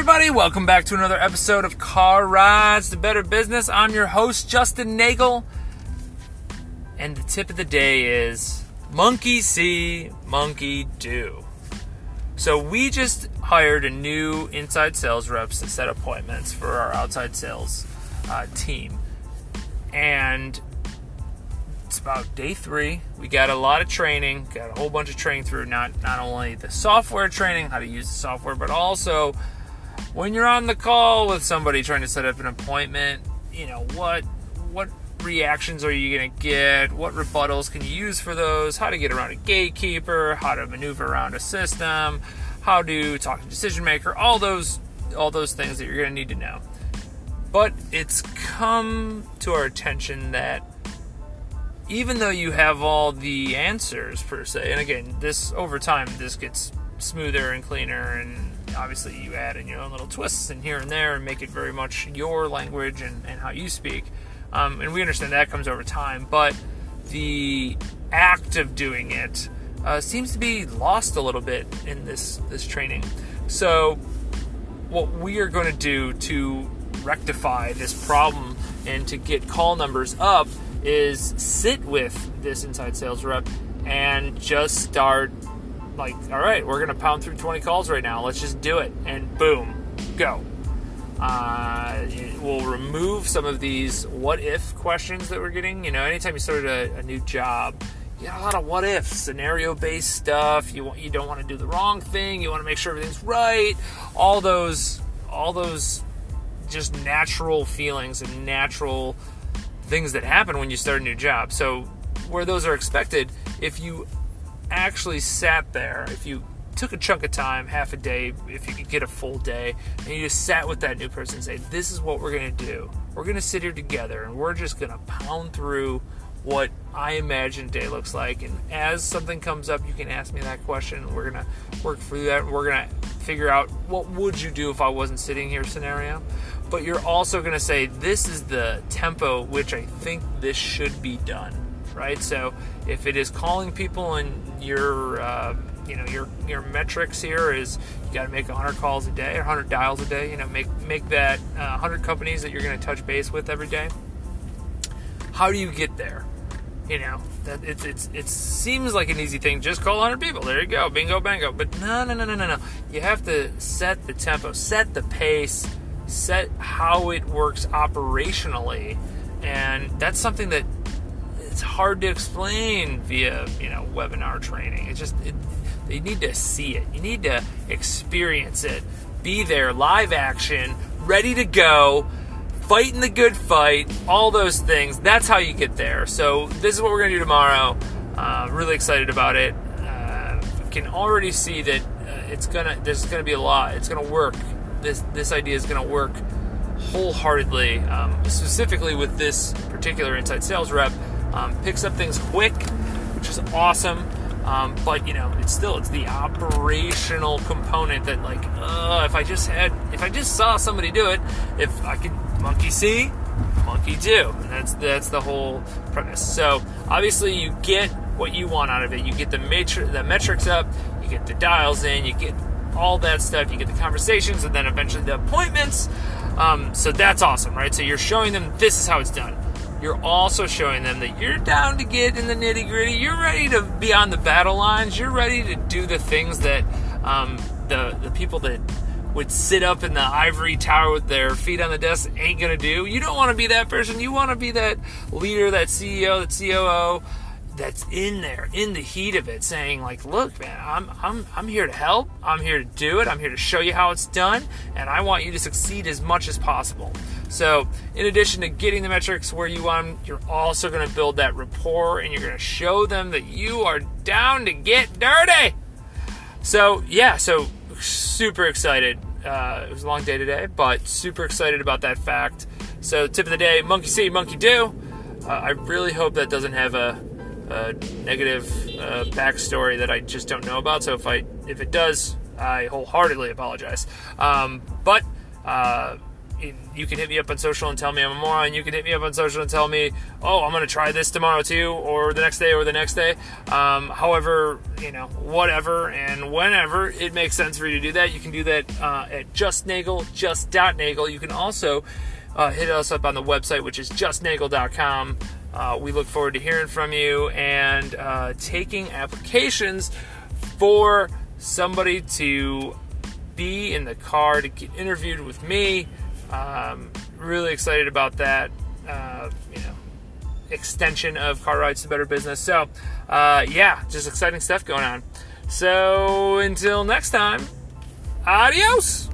everybody. Welcome back to another episode of Car Rides to Better Business. I'm your host, Justin Nagel. And the tip of the day is monkey see, monkey do. So, we just hired a new inside sales reps to set appointments for our outside sales uh, team. And it's about day three. We got a lot of training, got a whole bunch of training through not not only the software training, how to use the software, but also when you're on the call with somebody trying to set up an appointment, you know, what what reactions are you going to get? What rebuttals can you use for those? How to get around a gatekeeper, how to maneuver around a system, how to talk to decision maker, all those all those things that you're going to need to know. But it's come to our attention that even though you have all the answers per se, and again, this over time this gets smoother and cleaner and obviously you add in your own little twists and here and there and make it very much your language and, and how you speak. Um, and we understand that comes over time, but the act of doing it uh, seems to be lost a little bit in this this training. So, what we are going to do to rectify this problem and to get call numbers up is sit with this inside sales rep and just start like, all right, we're to pound through 20 calls right now. Let's just do it. And boom, go. Uh, it will remove some of these what if questions that we're getting. You know, anytime you start a, a new job, you got a lot of what if scenario based stuff. You want, you don't want to do the wrong thing. You want to make sure everything's right. All those, all those just natural feelings and natural things that happen when you start a new job. So where those are expected, if you actually sat there, if you took a chunk of time, half a day, if you could get a full day, and you just sat with that new person and say, This is what we're going to do. We're going to sit here together and we're just going to pound through what I imagine day looks like. And as something comes up, you can ask me that question. We're going to work through that. We're going to figure out what would you do if I wasn't sitting here scenario. But you're also going to say, This is the tempo which I think this should be done right? So if it is calling people and your uh, you know your your metrics here is you got to make 100 calls a day or 100 dials a day. You know, make make that uh, 100 companies that you're going to touch base with every day. How do you get there? You know, that it's it's it seems like an easy thing. Just call 100 people. There you go, bingo bango. But no, no, no, no, no, no. You have to set the tempo, set the pace, set how it works operationally, and that's something that it's hard to explain via you know webinar training. It's just it, you need to see it. You need to experience it. Be there, live action, ready to go, fighting the good fight, all those things. That's how you get there. So this is what we're gonna do tomorrow. Uh, really excited about it. Uh, can already see that uh, it's gonna. There's gonna be a lot. It's gonna work. This this idea is gonna work wholeheartedly, um, specifically with this particular inside sales rep um, picks up things quick, which is awesome. Um, but you know, it's still it's the operational component that like, uh, if I just had, if I just saw somebody do it, if I could monkey see, monkey do, and that's that's the whole premise. So obviously, you get what you want out of it. You get the matri- the metrics up, you get the dials in, you get all that stuff. You get the conversations, and then eventually the appointments. Um, so that's awesome, right? So you're showing them this is how it's done you're also showing them that you're down to get in the nitty gritty. You're ready to be on the battle lines. You're ready to do the things that um, the the people that would sit up in the ivory tower with their feet on the desk ain't gonna do. You don't want to be that person. You want to be that leader, that CEO, that COO that's in there in the heat of it saying like look man I'm, I'm i'm here to help i'm here to do it i'm here to show you how it's done and i want you to succeed as much as possible so in addition to getting the metrics where you want you're also going to build that rapport and you're going to show them that you are down to get dirty so yeah so super excited uh, it was a long day today but super excited about that fact so tip of the day monkey see monkey do uh, i really hope that doesn't have a a negative uh, backstory that I just don't know about. So if I if it does, I wholeheartedly apologize. Um, but uh, you can hit me up on social and tell me I'm a moron. You can hit me up on social and tell me, oh, I'm going to try this tomorrow too, or the next day, or the next day. Um, however, you know, whatever and whenever it makes sense for you to do that, you can do that uh, at justnagel, just.nagel. You can also uh, hit us up on the website, which is justnagel.com. Uh, we look forward to hearing from you and uh, taking applications for somebody to be in the car to get interviewed with me. Um, really excited about that. Uh, you know, extension of car rides to better business. So, uh, yeah, just exciting stuff going on. So until next time, adios.